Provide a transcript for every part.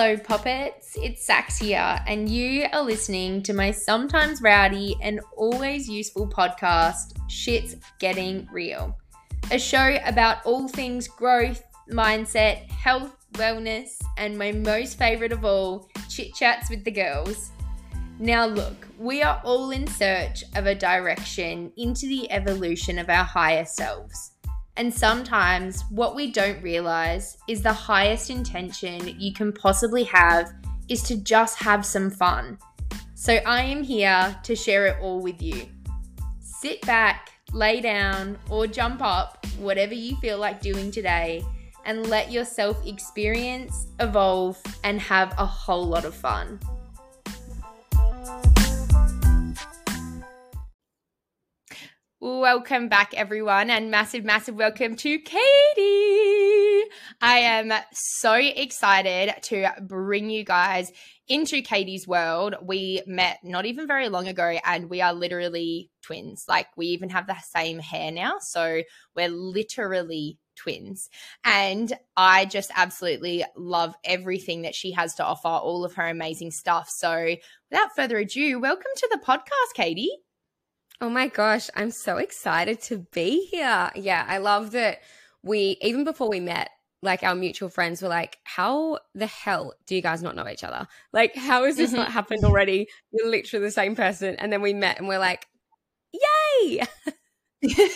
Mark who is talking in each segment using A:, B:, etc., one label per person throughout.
A: Hello, puppets. It's Sax here, and you are listening to my sometimes rowdy and always useful podcast, Shit's Getting Real. A show about all things growth, mindset, health, wellness, and my most favorite of all, chit chats with the girls. Now, look, we are all in search of a direction into the evolution of our higher selves. And sometimes what we don't realize is the highest intention you can possibly have is to just have some fun. So I am here to share it all with you. Sit back, lay down, or jump up, whatever you feel like doing today, and let yourself experience, evolve, and have a whole lot of fun. Welcome back, everyone, and massive, massive welcome to Caity. I am so excited to bring you guys into Caity's world. We met not even very long ago, and we are literally twins. Like, we even have the same hair now. So, we're literally twins. And I just absolutely love everything that she has to offer, all of her amazing stuff. So, without further ado, welcome to the podcast, Caity.
B: Oh my gosh, I'm so excited to be here. Yeah, I love that we, even before we met, like our mutual friends were like, How the hell do you guys not know each other? Like, how has this not mm-hmm. happened already? You're literally the same person. And then we met and we're like, Yay!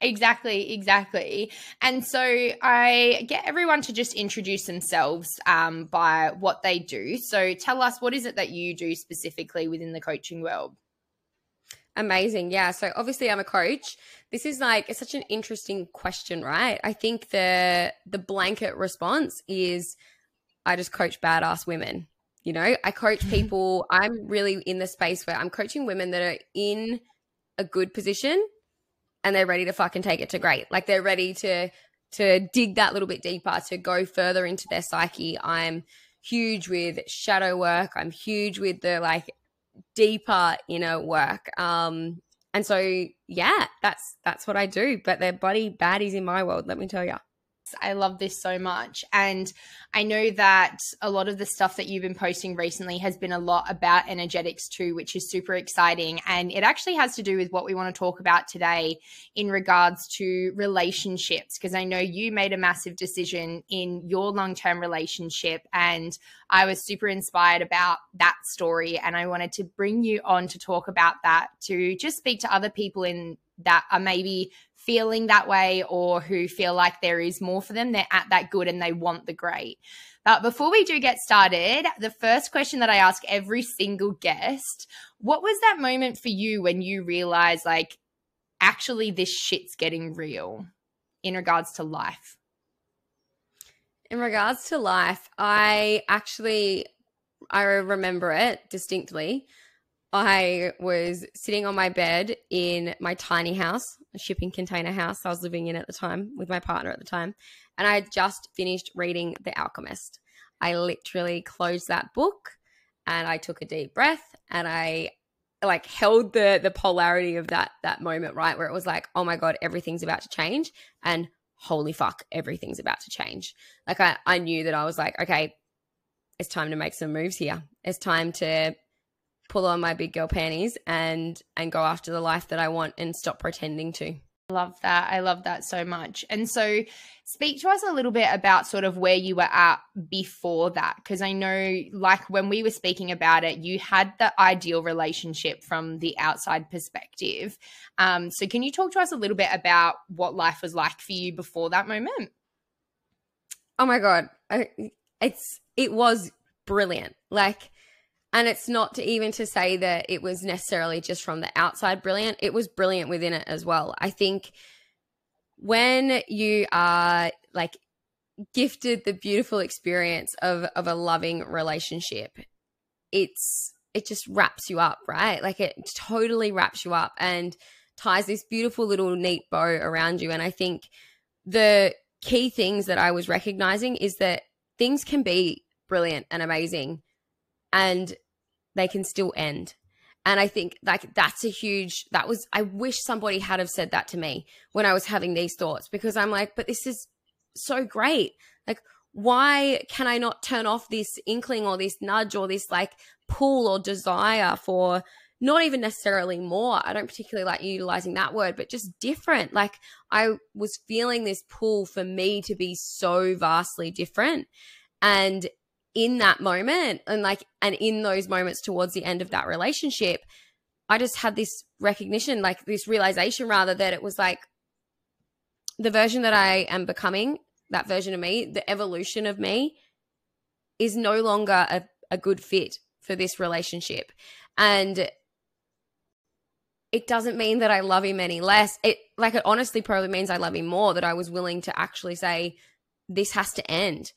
A: exactly exactly and so i get everyone to just introduce themselves um, by what they do so tell us what is it that you do specifically within the coaching world
B: Amazing. Yeah. So obviously I'm a coach. This is like it's such an interesting question, right? I think the the blanket response is I just coach badass women. You know, I coach mm-hmm. people. I'm really in the space where I'm coaching women that are in a good position and they're ready to fucking take it to great. Like they're ready to to dig that little bit deeper, to go further into their psyche. I'm huge with shadow work. I'm huge with the like deeper inner work. Um, and so yeah, that's that's what I do. But they're bloody baddies in my world, let me tell you.
A: I love this so much. And I know that a lot of the stuff that you've been posting recently has been a lot about energetics too, which is super exciting. And it actually has to do with what we want to talk about today in regards to relationships, because I know you made a massive decision in your long term relationship. And I was super inspired about that story. And I wanted to bring you on to talk about that, to just speak to other people in that are maybe feeling that way or who feel like there is more for them. They're at that good and they want the great. But before we do get started, the first question that I ask every single guest what was that moment for you when you realized, like, actually, this shit's getting real in regards to life?
B: In regards to life, I actually I remember it distinctly. I was sitting on my bed in my tiny house, a shipping container house I was living in at the time with my partner at the time, and I had just finished reading The Alchemist. I literally closed that book and I took a deep breath and I like held the the polarity of that that moment right where it was like oh my god everything's about to change and holy fuck everything's about to change like I I knew that I was like okay it's time to make some moves here it's time to pull on my big girl panties and and go after the life that I want and stop pretending to.
A: Love that. I love that so much. And so, speak to us a little bit about sort of where you were at before that. Because I know, like, when we were speaking about it, you had the ideal relationship from the outside perspective. Um, so, can you talk to us a little bit about what life was like for you before that moment?
B: Oh my God. I, it's, it was brilliant. Like, and it's not to even to say that it was necessarily just from the outside brilliant. It was brilliant within it as well. I think when you are like gifted the beautiful experience of of a loving relationship, it's it just wraps you up, right? Like it totally wraps you up and ties this beautiful little neat bow around you. And I think the key things that I was recognizing is that things can be brilliant and amazing and they can still end. And I think like that's a huge that was I wish somebody had have said that to me when I was having these thoughts because I'm like, but this is so great. Like why can I not turn off this inkling or this nudge or this like pull or desire for not even necessarily more. I don't particularly like utilizing that word, but just different. Like I was feeling this pull for me to be so vastly different. And in that moment, and like, and in those moments towards the end of that relationship, I just had this recognition, like this realization rather, that it was like the version that I am becoming, that version of me, the evolution of me is no longer a, a good fit for this relationship. And it doesn't mean that I love him any less. It like it honestly probably means I love him more that I was willing to actually say this has to end.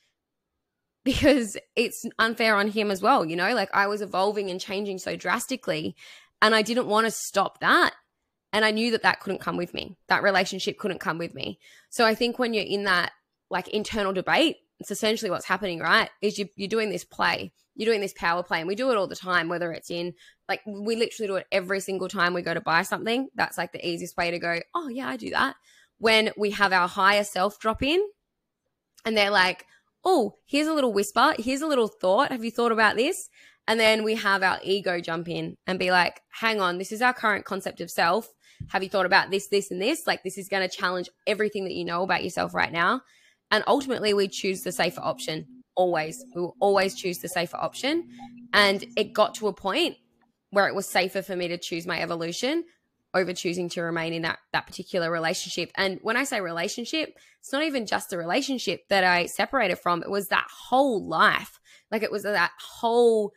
B: Because it's unfair on him as well, you know? Like I was evolving and changing so drastically and I didn't want to stop that. And I knew that that couldn't come with me. That relationship couldn't come with me. So I think when you're in that like internal debate, it's essentially what's happening, right? Is you, you're doing this play, you're doing this power play, and we do it all the time, whether it's in like we literally do it every single time we go to buy something. That's like the easiest way to go, oh, yeah, I do that. When we have our higher self drop in and they're like, oh, here's a little whisper, here's a little thought. Have you thought about this? And then we have our ego jump in and be like, hang on, this is our current concept of self. Have you thought about this, this, and this? Like, this is going to challenge everything that you know about yourself right now. And ultimately, we choose the safer option always. We will always choose the safer option. And it got to a point where it was safer for me to choose my evolution over choosing to remain in that that particular relationship. And when I say relationship, it's not even just the relationship that I separated from. It was that whole life. Like it was that whole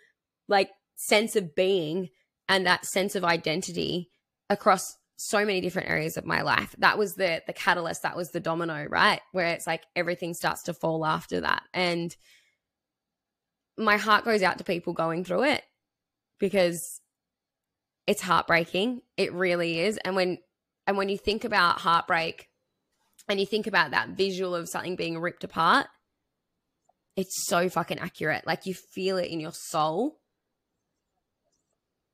B: like sense of being and that sense of identity across so many different areas of my life. That was the the catalyst, that was the domino, right? Where it's like everything starts to fall after that. And my heart goes out to people going through it because it's heartbreaking. It really is. And when and when you think about heartbreak and you think about that visual of something being ripped apart, it's so fucking accurate. Like you feel it in your soul.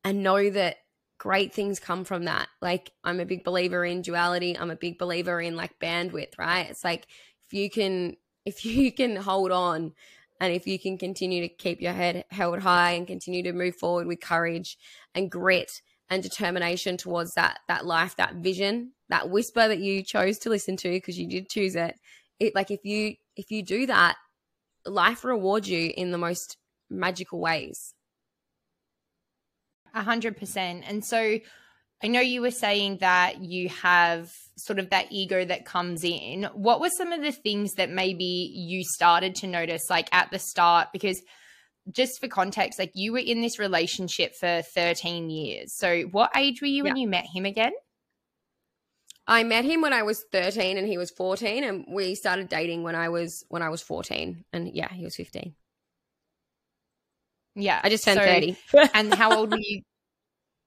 B: And know that great things come from that. Like I'm a big believer in duality. I'm a big believer in like bandwidth, right? It's like if you can if you can hold on and if you can continue to keep your head held high and continue to move forward with courage and grit and determination towards that that life, that vision, that whisper that you chose to listen to because you did choose it. It like if you if you do that, life rewards you in the most magical ways.
A: A hundred percent. And so I know you were saying that you have sort of that ego that comes in. What were some of the things that maybe you started to notice like at the start? Because just for context, like you were in this relationship for 13 years. So what age were you yeah. when you met him again?
B: I met him when I was 13 and he was 14 and we started dating when I was when I was 14 and yeah, he was 15.
A: Yeah.
B: I just turned
A: so,
B: 30.
A: and how old were you?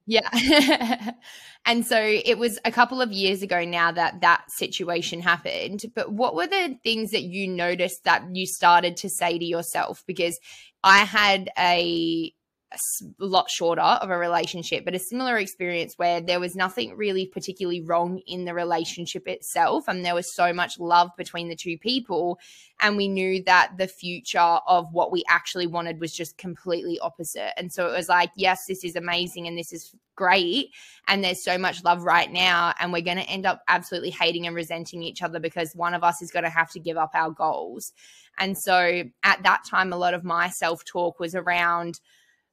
A: Yeah. and so it was a couple of years ago now that that situation happened. But what were the things that you noticed that you started to say to yourself? Because I had a a lot shorter of a relationship, but a similar experience where there was nothing really particularly wrong in the relationship itself. And there was so much love between the two people. And we knew that the future of what we actually wanted was just completely opposite. And so it was like, yes, this is amazing and this is great. And there's so much love right now. And we're going to end up absolutely hating and resenting each other because one of us is going to have to give up our goals. And so at that time, a lot of my self talk was around,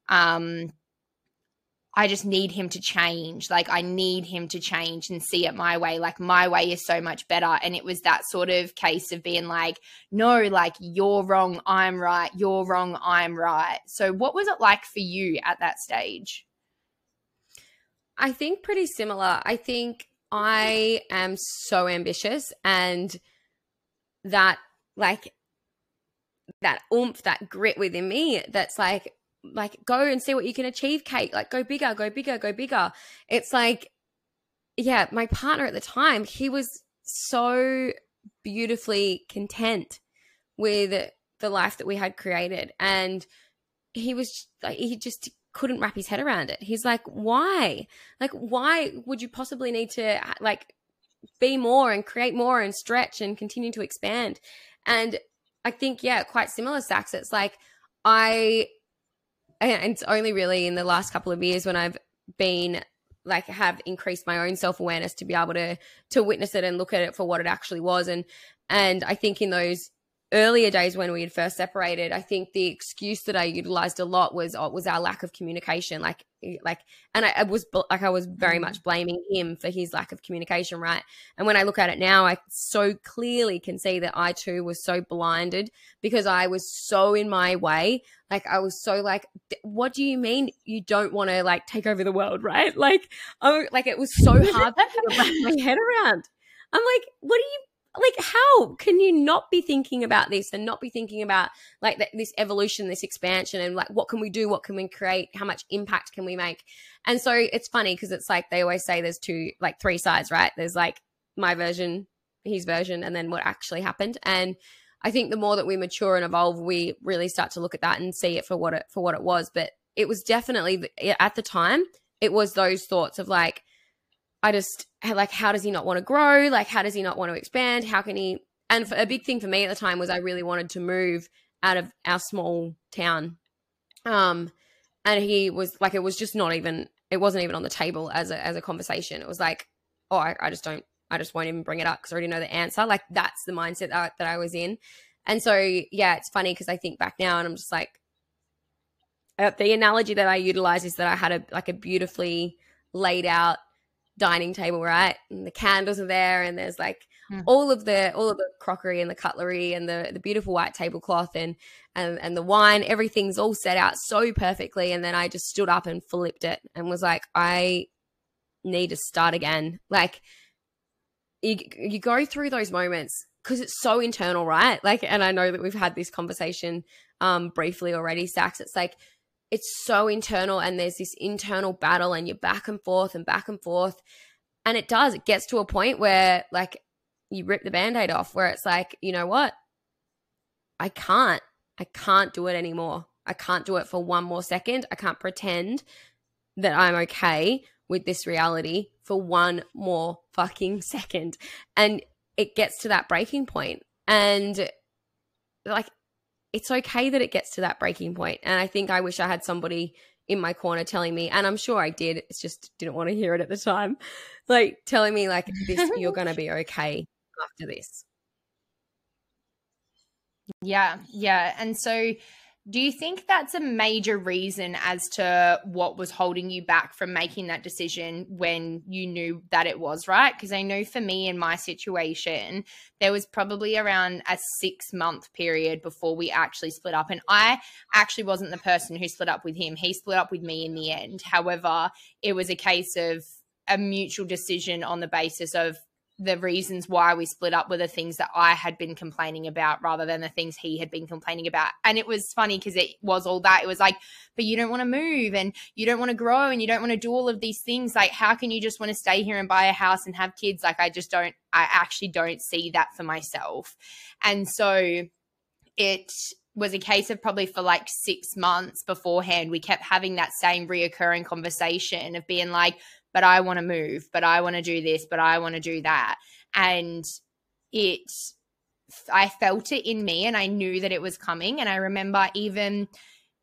A: um, I just need him to change. Like, I need him to change and see it my way. Like, my way is so much better. And it was that sort of case of being like, no, like, you're wrong, I'm right. You're wrong, I'm right. So, what was it like for you at that stage?
B: I think pretty similar. I think I am so ambitious and that, like, that oomph, that grit within me that's like, like go and see what you can achieve kate. Like go bigger go bigger go bigger. It's like yeah my partner at the time he was so beautifully content with the life that we had created. And he was like he just couldn't wrap his head around it. He's like why? Like why would you possibly need to uh, like be more and create more and stretch and continue to expand? And I think, yeah, quite similar, Sax. It's like I, and it's only really in the last couple of years when I've been like have increased my own self-awareness to be able to to witness it and look at it for what it actually was. And and i think in those earlier days when we had first separated, I think the excuse that I utilized a lot was uh, was our lack of communication. Like, like, and I, I, was like, I was very much blaming him for his lack of communication, right? And when I look at it now, I so clearly can see that I too was so blinded because I was so in my way. Like, I was so like, what do you mean you don't want to like take over the world, right? Like, oh, like it was so hard to wrap my head around. I'm like, what do you like how can you not be thinking about this and not be thinking about like th- this evolution this expansion and like what can we do what can we create how much impact can we make? And so it's funny because it's like they always say there's two like three sides right? There's like my version his version and then what actually happened. And i think the more that we mature and evolve we really start to look at that and see it for what it for what it was. But it was definitely at the time it was those thoughts of like I just like, how does he not want to grow? Like, how does he not want to expand? How can he? And for, a big thing for me at the time was I really wanted to move out of our small town. Um, and he was like, it was just not even, it wasn't even on the table as a, as a conversation. It was like, oh, I, I just don't, I just won't even bring it up because I already know the answer. Like, that's the mindset that, that I was in. And so, yeah, it's funny because I think back now and I'm just like, uh, the analogy that I utilize is that I had a like a beautifully laid out dining table, right? And the candles are there, and there's like mm. all of the all of the crockery and the cutlery and the the beautiful white tablecloth and and and the wine. Everything's all set out so perfectly. And then I just stood up and flipped it and was like, I need to start again. Like you you go through those moments because it's so internal, right? Like, and I know that we've had this conversation um briefly already, Sax. It's like it's so internal and there's this internal battle and you're back and forth and back and forth. And it does, it gets to a point where like you rip the band aid off, where it's like, you know what? I can't, I can't do it anymore. I can't do it for one more second. I can't pretend that I'm okay with this reality for one more fucking second. And it gets to that breaking. And like it's okay that it gets to that breaking point. And I think I wish I had somebody in my corner telling me, and I'm sure I did, it's just didn't want to hear it at the time, like telling me, like, this, you're going to be okay after this.
A: Yeah, yeah. And so do you think that's a major reason as to what was holding you back from making that decision when you knew that it was right? Because I know for me in my situation, there was probably around a six month period before we actually split up. And I actually wasn't the person who split up with him. He split up with me in the end. However, it was a case of a mutual decision on the basis of the reasons why we split up were the things that I had been complaining about rather than the things he had been complaining about. And it was funny because it was all that. It was like, but you don't want to move and you don't want to grow and you don't want to do all of these things. Like, how can you just want to stay here and buy a house and have kids? Like, I just don't, I actually don't see that for myself. And so it, was a case of probably for like six months beforehand, we kept having that same reoccurring conversation of being like, but I want to move, but I want to do this, but I want to do that. And it, I felt it in me and I knew that it was coming. And I remember even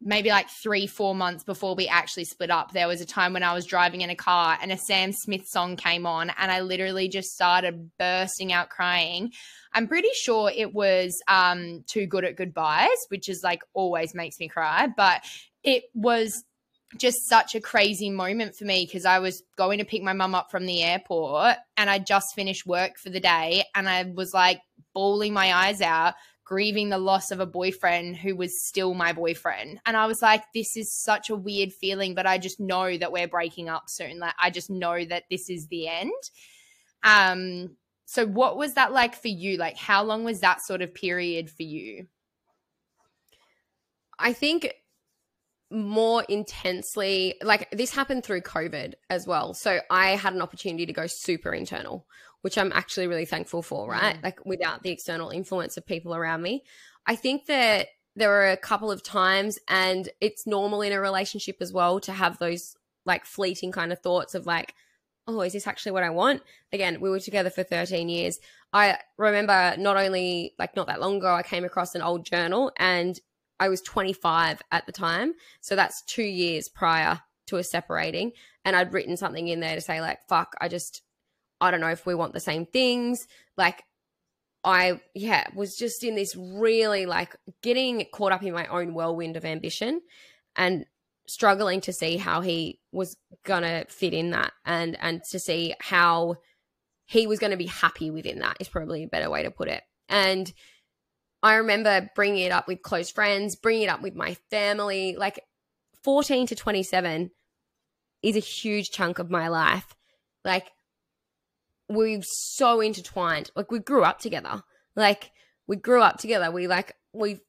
A: maybe like three, four months before we actually split up, there was a time when I was driving in a car and a Sam Smith song came on and I literally just started bursting out crying. I'm pretty sure it was um, Too Good at Goodbyes, which is like always makes me cry, but it was just such a crazy moment for me because I was going to pick my mum up from the airport and I just finished work for the day and I was like bawling my eyes out, grieving the loss of a boyfriend who was still my boyfriend. And I was like, this is such a weird feeling, but I just know that we're breaking up soon. Like I just know that this is the end. Um so what was that like for you? Like how long was that sort of period for you?
B: I think more intensely like this happened through covid as well so i had an opportunity to go super internal which i'm actually really thankful for right mm. like without the external influence of people around me i think that there were a couple of times and it's normal in a relationship as well to have those like fleeting kind of thoughts of like oh, is this actually what I want? Again, we were together for 13 years. I remember not only like not that long ago, I came across an old journal and I was 25 at the time. So that's two years prior to us separating. And I'd written something in there to say, like, fuck, I just, I don't know if we want the same things. Like, I, yeah, was just in this really like getting caught up in my own whirlwind of ambition and struggling to see how he was gonna fit in that and and to see how he was going to be happy within that is probably a better way to put it and i remember bringing it up with close friends bringing it up with my family like 14 to 27 is a huge chunk of my life. Like we're so intertwined. Like we grew up together. Like we grew up together. We like we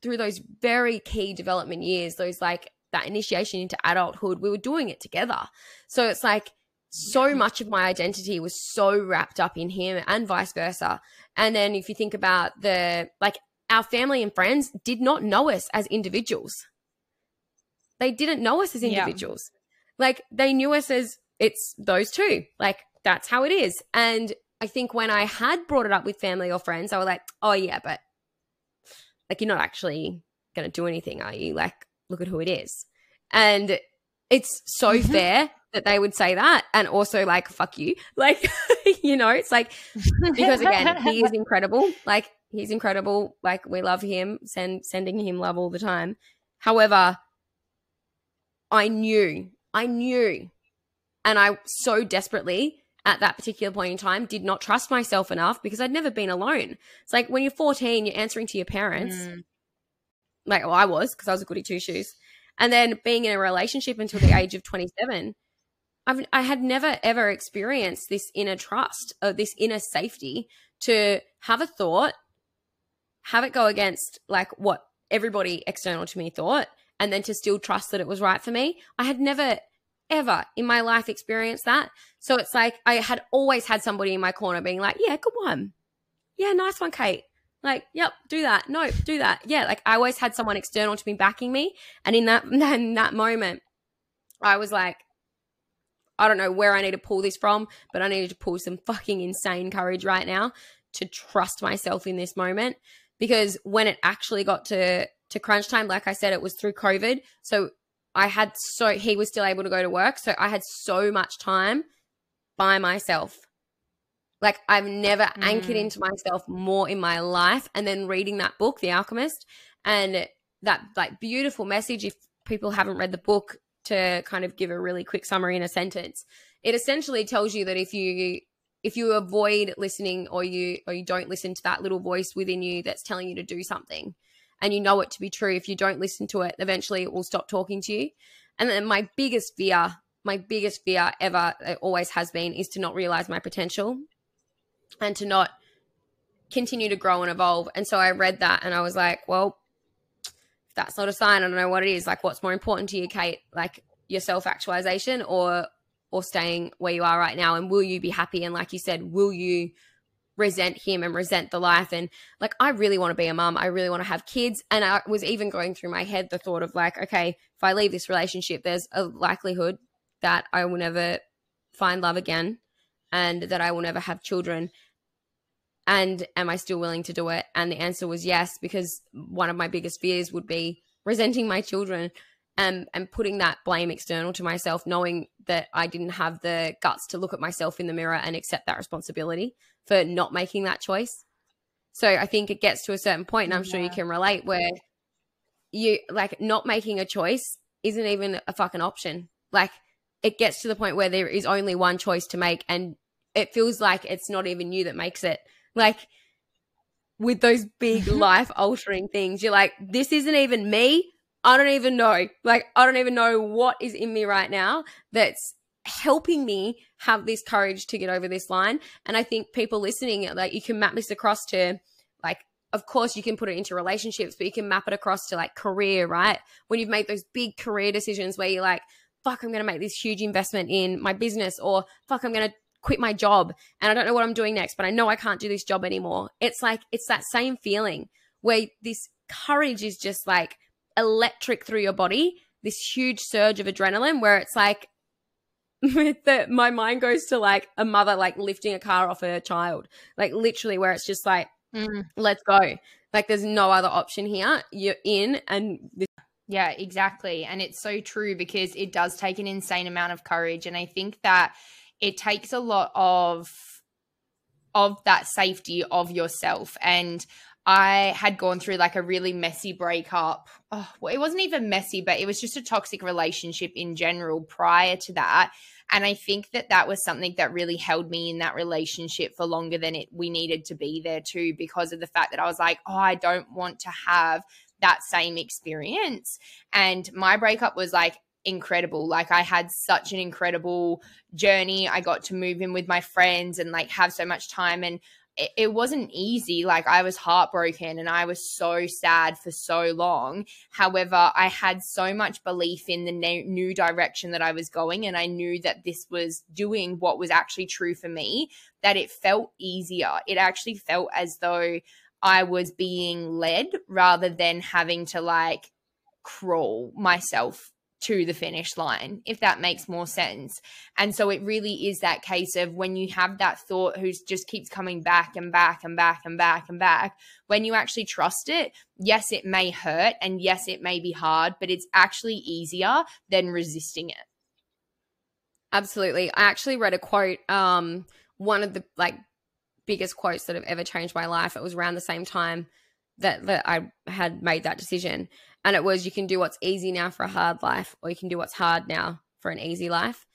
B: through those very key development years those like that initiation into adulthood, we were doing it together. So it's like so much of my identity was so wrapped up in him and vice versa. And then if you think about the like our family and friends did not know us as individuals. They didn't know us as individuals. Yeah. Like they knew us as it's those two. Like that's how it is. And I think when I had brought it up with family or friends, I was like, oh yeah, but like you're not actually going to do anything, are you? Like look at who it is. And it's so mm-hmm. fair that they would say that and also like fuck you. Like you know it's like because again he is incredible. Like he's incredible. Like we love him send sending him love all the time. However i knew i knew and i so desperately at that particular point in time did not trust myself enough because i'd never been alone. It's like when you're 14 you're answering to your parents. Mm. Like well, I was because I was a goody two shoes, and then being in a relationship until the age of twenty seven. I've, I had never ever experienced this inner trust or this inner safety to have a thought, have it go against like what everybody external to me thought, and then to still trust that it was right for me. I had never ever in my life experienced that. So it's like I had always had somebody in my corner being like, yeah, good one. Yeah, nice one, Kate. Like, yep, do that. No, do that. Yeah, like I always had someone external to me backing me, and in that in that moment, I was like, I don't know where I need to pull this from, but I needed to pull some fucking insane courage right now to trust myself in this moment because when it actually got to to crunch time, like I said, it was through COVID, so I had so he was still able to go to work, so I had so much time by myself like I've never mm. anchored into myself more in my life. And then reading that book, The Alchemist, and that like beautiful message. If people haven't read the book, to kind of give a really quick summary in a sentence, it essentially tells you that if you if you avoid listening or you or you don't listen to that little voice within you that's telling you to do something and you know it to be true if you don't listen to it eventually it will stop talking to you and then my biggest fear my biggest fear ever it always has been is to not realize my potential and to not continue to grow and evolve. And so I read that and I was like, well, if that's not a sign, I don't know what it is. Like, what's more important to you, Kate? Like your self actualization or or staying where you are right now? And will you be happy? And like you said, will you resent him and resent the life? And like, I really want to be a mum. I really want to have kids. And I was even going through my head the thought of like, okay, if I leave this relationship, there's a likelihood that I will never find love again and that I will never have children. And am I still willing to do it? And the answer was yes, because one of my biggest fears would be resenting my children and, and putting that blame external to myself, knowing that I didn't have the guts to look at myself in the mirror and accept that responsibility for not making that choice. So I think it gets to a certain point, and I'm yeah. sure you can relate, where you like not making a choice isn't even a fucking option. Like it gets to the point where there is only one choice to make, and it feels like it's not even you that makes it. Like with those big life altering things, you're like, this isn't even me. I don't even know. Like, I don't even know what is in me right now that's helping me have this courage to get over this line. And I think people listening, like, you can map this across to, like, of course, you can put it into relationships, but you can map it across to like career, right? When you've made those big career decisions where you're like, fuck, I'm going to make this huge investment in my business, or fuck, I'm going to quit my job and I don't know what I'm doing next, but I know I can't do this job anymore. It's like, it's that same feeling where this courage is just like electric through your body, this huge surge of adrenaline where it's like, with the my mind goes to like a mother like lifting a car off her child. Like literally where it's just like
A: Mm.
B: let's go. Like there's no other option here. You're in and this-
A: Yeah, exactly. And it's so true because it does take an insane amount of courage. And I think that it takes a lot of of that safety of yourself. And I had gone through like a really messy breakup. Oh, well, it wasn't even messy, but it was just a toxic relationship in general prior to that. And I think that that was something that really held me in that relationship for longer than it we needed to be there too, because of the fact that I was like, oh, I don't want to have that same experience. And my breakup was like incredible. Like I had such an incredible journey. I got to move in with my friends and like have so much time and it, it wasn't easy. Like I was heartbroken and I was so sad for so long. However, I had so much belief in the new, new direction that I was going and I knew that this was doing what was actually true for me that it felt easier. It actually felt as though I was being led rather than having to like crawl myself to the finish line, if that makes more sense. And so it really is that case of when you have that thought who just keeps coming back and back and back and back and back, when you actually trust it, yes, it may hurt and yes, it may be hard, but it's actually easier than resisting it.
B: absolutely. I actually read a quote um one of the like biggest quotes that have ever changed my life. It was around the same time that that I had made that decision. And it was you can do what's easy now for a hard life or you can do what's hard now for an easy life.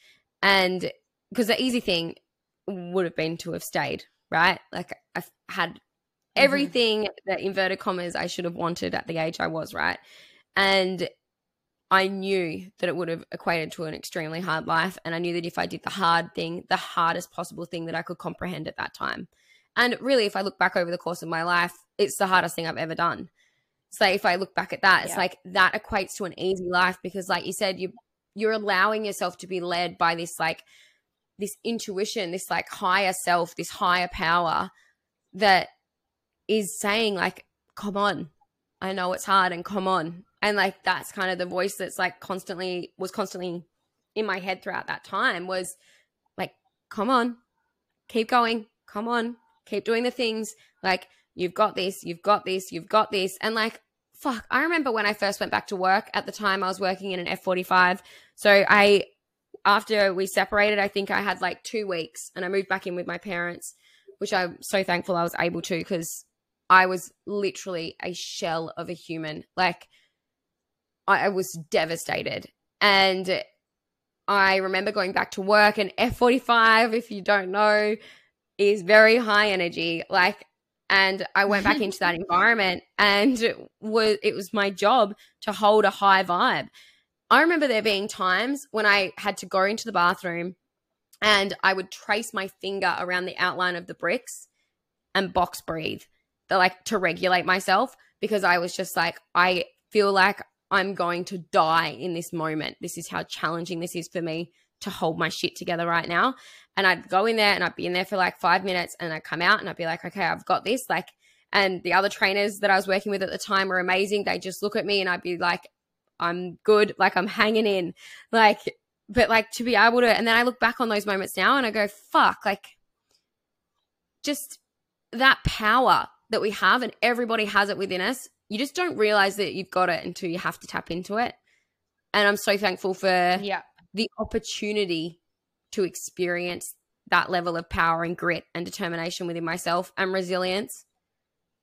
B: And because the easy thing would have been to have stayed, right? Like I've had mm-hmm. everything that inverted commas I should have wanted at the age I was, right? And I knew that it would have equated to an extremely hard life. And I knew that if I did the hard thing, the hardest possible thing that I could comprehend at that time. And really, if I look back over the course of my life, it's the hardest thing I've ever done. So if I look back at that, it's
A: Yeah.
B: like that equates to an easy life because, like you said, you you're allowing yourself to be led by this like this intuition, this like higher self, this higher power that is saying like, "Come on, I know it's hard, and come on." And like that's kind of the voice that's like constantly was constantly in my head throughout that time was like, "Come on, keep going, come on, keep doing the things like." You've got this, you've got this, you've got this. And like, fuck, I remember when I first went back to work at the time I was working in an F45. So I, after we separated, I think I had like two weeks and I moved back in with my parents, which I'm so thankful I was able to because I was literally a shell of a human. Like, I, I was devastated. And I remember going back to work and F45, if you don't know, is very high energy. Like, and I went back into that environment and it was it was my job to hold a high vibe. I remember there being times when I had to go into the bathroom and I would trace my finger around the outline of the bricks and box breathe. The, like to regulate myself because I was just like I feel like I'm going to die in this moment. This is how challenging this is for me to hold my shit together right now. And I'd go in there and I'd be in there for like five minutes and I'd come out and I'd be like, okay, I've got this. Like, and the other trainers that I was working with at the time were amazing. They just look at me and I'd be like, I'm good. Like, I'm hanging in. Like, but like to be able to, and then I look back on those moments now and I go, fuck, like, just that power that we have and everybody has it within us. You just don't realize that you've got it until you have to tap into it. And I'm so thankful for
A: Yeah.
B: the opportunity to experience that level of power and grit and determination within myself and resilience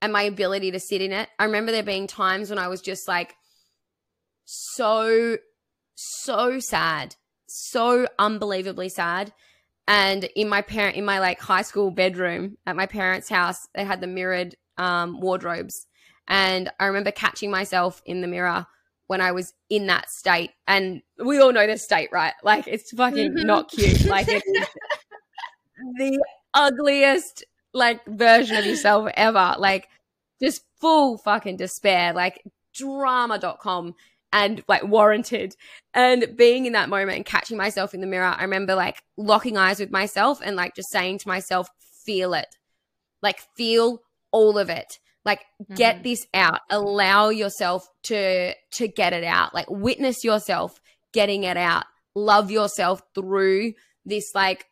B: and my ability to sit in it. I remember there being times when I was just like so, so sad, so unbelievably sad. And in my parent, in my like high school bedroom at my parents' house, they had the mirrored um, wardrobes. And I remember catching myself in the mirror when I was in that state. And we all know this state, right? Like it's fucking
A: Mhm.
B: not cute. Like it is the ugliest like version of yourself ever. Like just full fucking despair, like drama.com and like warranted. And being in that moment and catching myself in the mirror, I remember like locking eyes with myself and like just saying to myself, feel it. Like feel all of it like get
A: Mhm.
B: this out allow yourself to to get it out like witness yourself getting it out love yourself through this like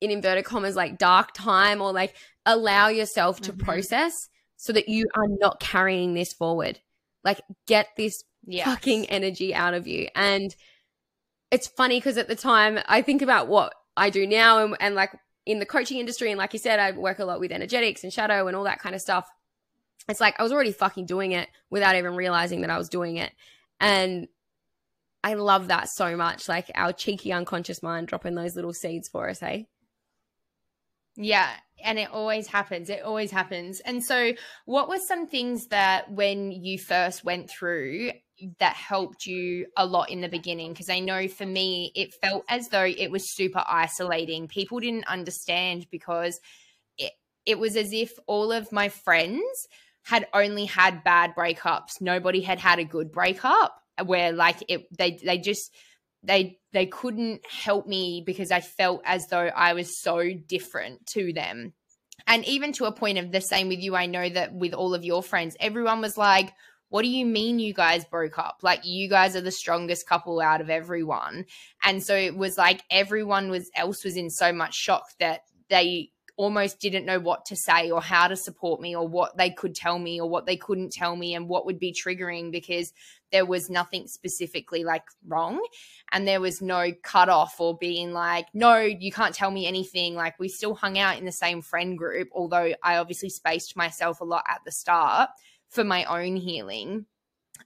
B: in inverted commas like dark time or like allow yourself to mm-hmm. process so that you are not carrying this forward like get this yes. fucking energy out of you and it's funny because at the time i think about what i do now and, and like in the coaching industry and like you said i work a lot with energetics and shadow and all that kind of stuff it's like i was already fucking doing it without even realizing that i was doing it and I love that so much. Like our cheeky unconscious mind dropping those little seeds for us, hey?
A: Yeah, and it always happens. It always happens. And so, what were some things that when you first went through that helped you a lot in the beginning? Because I know for me, it felt as though it was super isolating. People didn't understand because it, it was as if all of my friends had only had bad breakups. Nobody had had a good breakup where like it they they just they they couldn't help me because I felt as though I was so different to them. And even to a point of the same with you, I know that with all of your friends, everyone was like, What do you mean you guys broke up? Like, you guys are the strongest couple out of everyone. And so it was like everyone was else was in so much shock that they almost didn't know what to say or how to support me or what they could tell me or what they couldn't tell me and what would be triggering because there was nothing specifically like wrong. And there was no cut off or being like no you can't tell me anything. Like we still hung out in the same friend group although i obviously spaced myself a lot at the start for my own healing.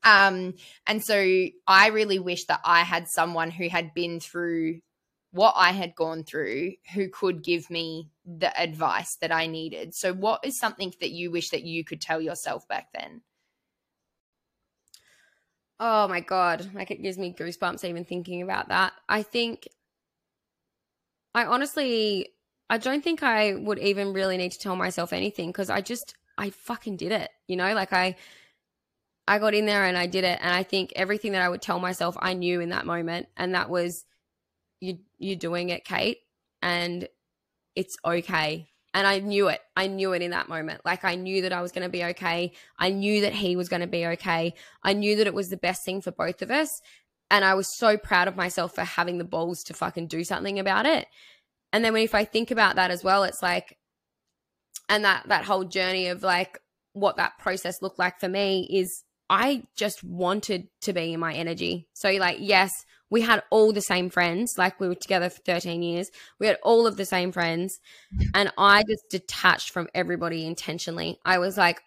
A: Um and so i really wish that i had someone who had been through what I had gone through who could give me the advice that I needed. So, what is something that you wish that you could tell yourself back then?
B: Oh my God. Like it gives me goosebumps even thinking about that. I think, I honestly, I don't think I would even really need to tell myself anything because I just, I fucking did it. You know, like I, I got in there and I did it. And I think everything that I would tell myself, I knew in that moment. And that was, you, you're doing it, Kate. And it's okay and I knew it. I knew it in that moment. Like I knew that I was going to be okay. I knew that he was going to be okay. I knew that it was the best thing for both of us. And I was so proud of myself for having the balls to fucking do something about it. And then when if I think about that as well, it's like and that that whole journey of like what that process looked like for me is I just wanted to be in my energy. So like yes, we had all the same friends. Like we were together for 13 years. We had all of the same friends. And I just detached from everybody intentionally. I was like,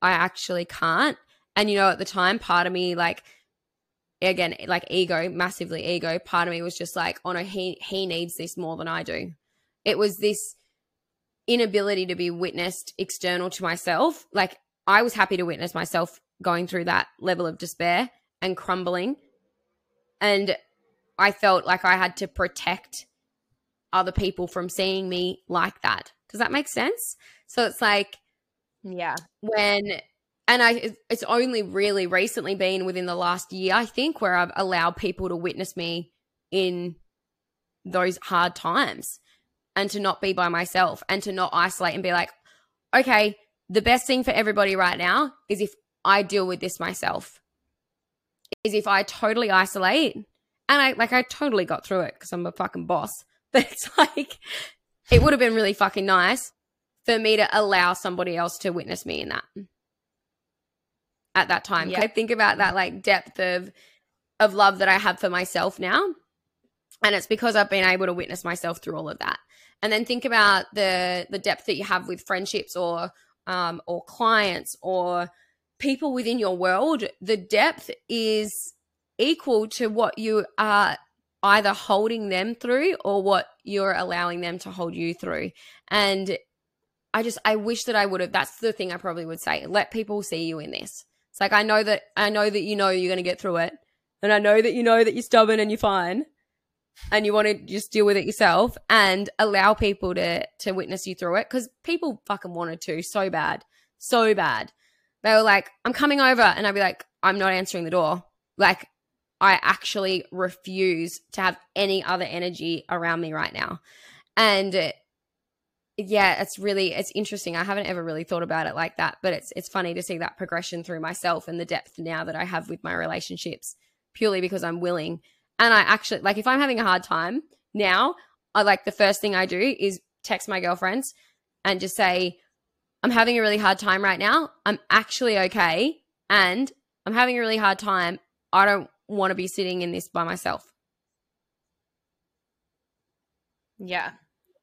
B: I actually can't. And, you know, at the time, part of me, like, again, like ego, massively ego, part of me was just like, oh no, he, he needs this more than I do. It was this inability to be witnessed external to myself. Like, I was happy to witness myself going through that level of despair and crumbling and I felt like I had to protect other people from seeing me like that. Does that make sense? So it's like,
A: yeah,
B: when, and I, it's only really recently been within the last year, I think, where I've allowed people to witness me in those hard times and to not be by myself and to not isolate and be like, okay, the best thing for everybody right now is if I deal with this myself is if I totally isolate and I like I totally got through it because I'm a fucking boss. But it's like it would have been really fucking nice for me to allow somebody else to witness me in that at that time. Yeah. I think about that like depth of of love that I have for myself now. And it's because I've been able to witness myself through all of that. And then think about the the depth that you have with friendships or um or clients or people within your world, the depth is equal to what you are either holding them through or what you're allowing them to hold you through. And I just, I wish that I would have, that's the thing I probably would say. Let people see you in this. It's like, I know that, I know that you know you're going to get through it. And I know that you know that you're stubborn and you're fine and you want to just deal with it yourself and allow people to, to witness you through it because people fucking wanted to so bad, so bad they were like, I'm coming over. And I'd be like, I'm not answering the door. Like, I actually refuse to have any other energy around me right now. And uh, yeah, it's really it's interesting. I haven't ever really thought about it like that, but it's it's funny to see that progression through myself and the depth now that I have with my relationships purely because I'm willing And I actually, like, if I'm having a hard time now, I like the first thing I do is text my girlfriends and just say, I'm having a really hard time right now. I'm actually okay. And I'm having a really hard time. I don't want to be sitting in this by myself.
A: Yeah.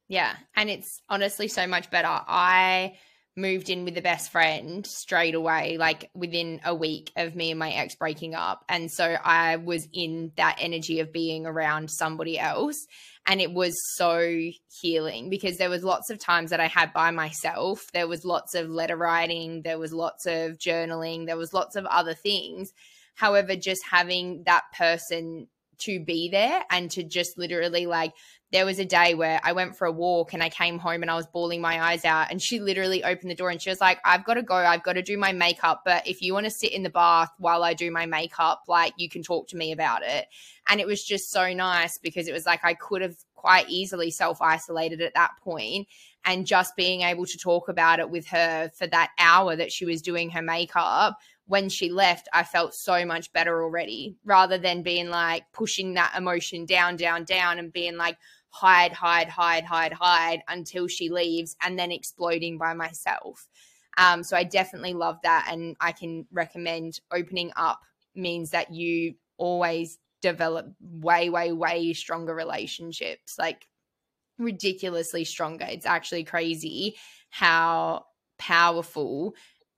A: Yeah. And it's honestly so much better. I moved in with the best friend straight away, like within a week of me and my ex breaking up. And so I was in that energy of being around somebody else. And it was so healing because there was lots of times that I had by myself. There was lots of letter writing, there was lots of journaling, there was lots of other things. However, just having that person to be there and to just literally like there was a day where I went for a walk and I came home and I was bawling my eyes out. And she literally opened the door and she was like, I've got to go. I've got to do my makeup. But if you want to sit in the bath while I do my makeup, like you can talk to me about it. And it was just so nice because it was like I could have quite easily self isolated at that point and just being able to talk about it with her for that hour that she was doing her makeup when she left, I felt so much better already rather than being like pushing that emotion down, down, down and being like, hide, hide, hide, hide, hide until she leaves and then exploding by myself. Um, so I definitely love that. And I can recommend opening up means that you always develop way, way, way stronger relationships, like ridiculously stronger. It's actually crazy how powerful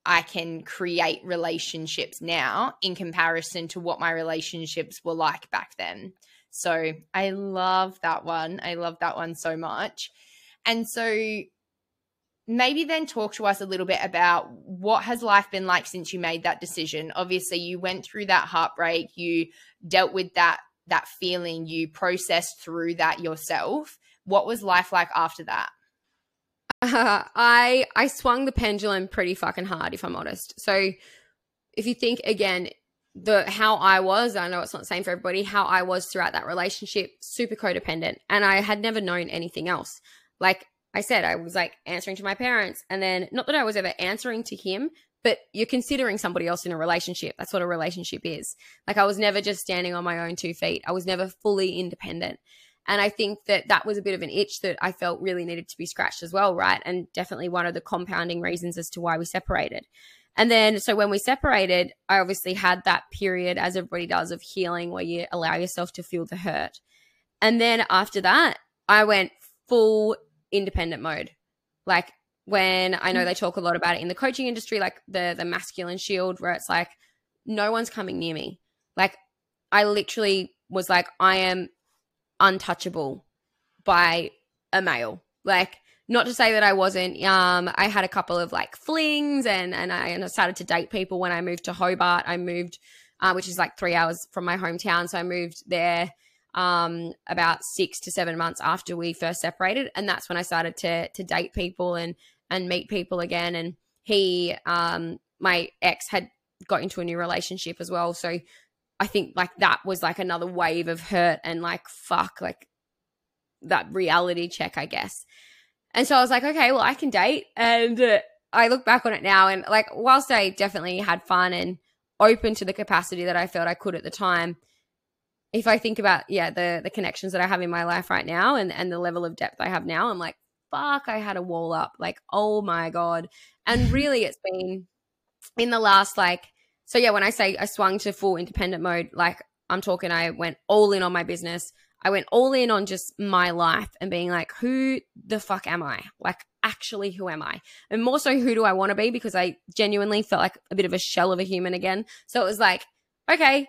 A: I can create relationships now in comparison to what my relationships were like back then. So I love that one. I love that one so much. And so maybe then talk to us a little bit about what has life been like since you made that decision obviously you went through that heartbreak you dealt with that that feeling you processed through that yourself what was life like after that
B: uh, i i swung the pendulum pretty fucking hard if i'm honest so if you think again the how I was, I know it's not the same for everybody, how I was throughout that relationship, super codependent. And I had never known anything else. Like I said, I was like answering to my parents. And then not that I was ever answering to him, but you're considering somebody else in a relationship. That's what a relationship is. Like I was never just standing on my own two feet. I was never fully independent. And I think that that was a bit of an itch that I felt really needed to be scratched as well, right? And definitely one of the compounding reasons as to why we separated. And then, so when we separated, I obviously had that period, as everybody does, of healing where you allow yourself to feel the hurt. And then after that, I went full independent mode. Like when I know mm. they talk a lot about it in the coaching industry, like the the masculine shield, where it's like no one's coming near me. Like I literally was like, I am untouchable by a male. Like not to say that I wasn't. Um, I had a couple of like flings, and and I, and I started to date people when I moved to Hobart. I moved, uh, which is like three hours from my hometown, so I moved there um, about six to seven months after we first separated, and that's when I started to to date people and and meet people again. And he, um, my ex, had got into a new relationship as well, so I think like that was like another wave of hurt and like fuck, like that reality check, I guess. And so I was like, okay, well, I can date. And uh, I look back on it now and like, whilst I definitely had fun and open to the capacity that I felt I could at the time, if I think about, yeah, the, the connections that I have in my life right now and, and the level of depth I have now, I'm like, fuck, I had a wall up. Like, oh my God. And really, it's been in the last, like, so yeah, when I say I swung to full independent mode, like, I'm talking, I went all in on my business. I went all in on just my life and being like, who the fuck am I? Like, actually, who am I? And more so, who do I want to be? Because I genuinely felt like a bit of a shell of a human again. So it was like, okay,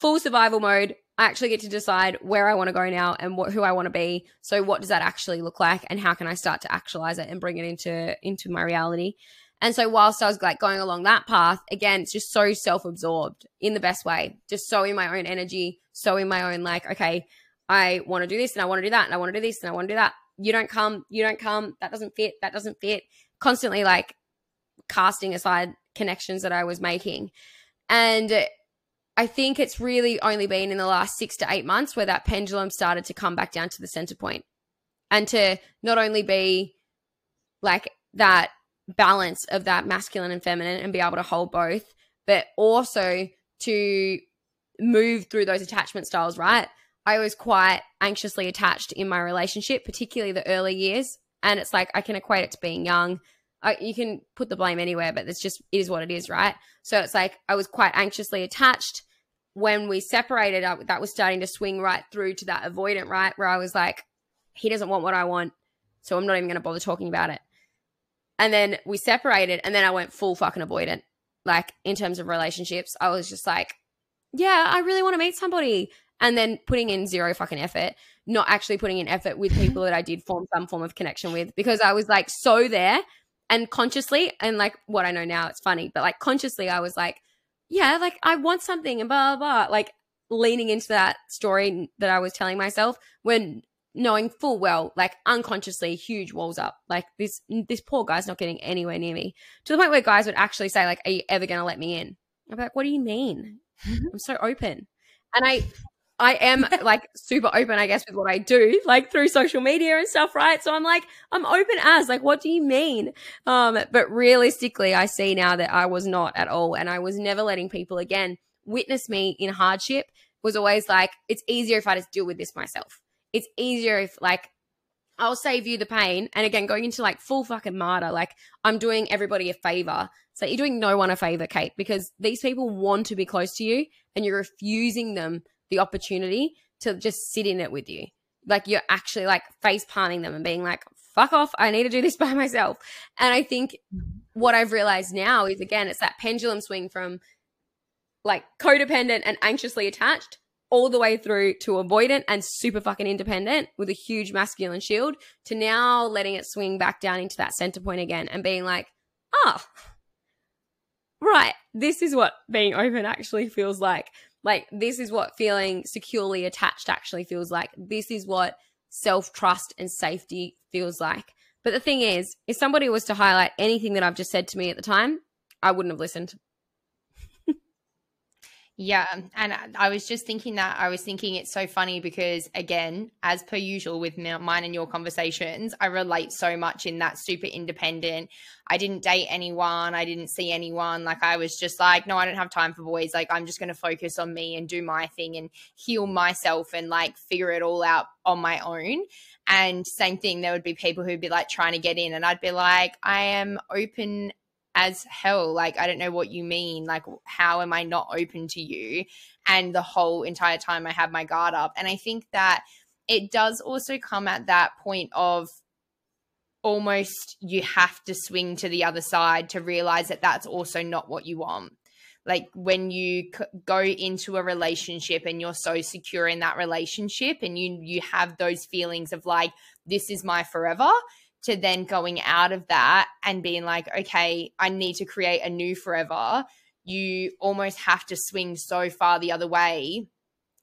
B: full survival mode. I actually get to decide where I want to go now and what, who I want to be. So what does that actually look like and how can I start to actualize it and bring it into into my reality? And so whilst I was like going along that path, again, it's just so self-absorbed in the best way, just so in my own energy, so in my own like, okay, I want to do this and I want to do that and I want to do this and I want to do that. You don't come, you don't come, that doesn't fit, that doesn't fit. Constantly like casting aside connections that I was making. And I think it's really only been in the last six to eight months where that pendulum started to come back down to the center point and to not only be like that balance of that masculine and feminine and be able to hold both, but also to move through those attachment styles, right? I was quite anxiously attached in my relationship, particularly the early years. And it's like I can equate it to being young. I, you can put the blame anywhere, but it's just it is what it is, right? So it's like I was quite anxiously attached. When we separated, I, that was starting to swing right through to that avoidant, right? Where I was like, he doesn't want what I want, so I'm not even going to bother talking about it. And then we separated, and then I went full fucking avoidant. Like in terms of relationships, I was just like, yeah, I really want to meet somebody. And then putting in zero fucking effort, not actually putting in effort with people that I did form some form of connection with because I was like so there and consciously, and like what I know now, it's funny, but like consciously, I was like, yeah, like I want something and blah, blah, blah. Like leaning into that story that I was telling myself when knowing full well, like unconsciously, huge walls up. Like this, this poor guy's not getting anywhere near me to the point where guys would actually say, like, "Are you ever going to let me in?" I'm like, "What do you mean? I'm so open." And I, I am like super open, I guess, with what I do, like through social media and stuff, right? So I'm like, I'm open as, like, what do you mean? Um, but realistically, I see now that I was not at all, and I was never letting people again witness me in hardship. Was always like, it's easier if I just deal with this myself it's easier if like I'll save you the pain. And again, going into like full fucking martyr, like I'm doing everybody a favor. So you're doing no one a favor, Kate, because these people want to be close to you and you're refusing them the opportunity to just sit in it with you. Like you're actually like face palming them and being like, fuck off. I need to do this by myself. And I think what I've realized now is again, it's that pendulum swing from like codependent and anxiously attached all the way through to avoidant and super fucking independent with a huge masculine shield to now letting it swing back down into that center point again and being like, ah, oh, right, this is what being open actually feels like. Like, this is what feeling securely attached actually feels like. This is what self trust and safety feels like. But the thing is, if somebody was to highlight anything that I've just said to me at the time, I wouldn't have listened.
A: Yeah. And I was just thinking that. I was thinking it's so funny because, again, as per usual with mine and your conversations, I relate so much in that super independent. I didn't date anyone. I didn't see anyone. Like, I was just like, no, I don't have time for boys. Like, I'm just going to focus on me and do my thing and heal myself and like figure it all out on my own. And same thing, there would be people who'd be like trying to get in, and I'd be like, I am open as hell. Like, I don't know what you mean. Like, how am I not open to you? And the whole entire time I have my guard up. And I think that it does also come at that point of almost you have to swing to the other side to realize that that's also not what you want like when you go into a relationship and you're so secure in that relationship and you you have those feelings of like this is my forever to then going out of that and being like, okay, I need to create a new forever, you almost have to swing so far the other way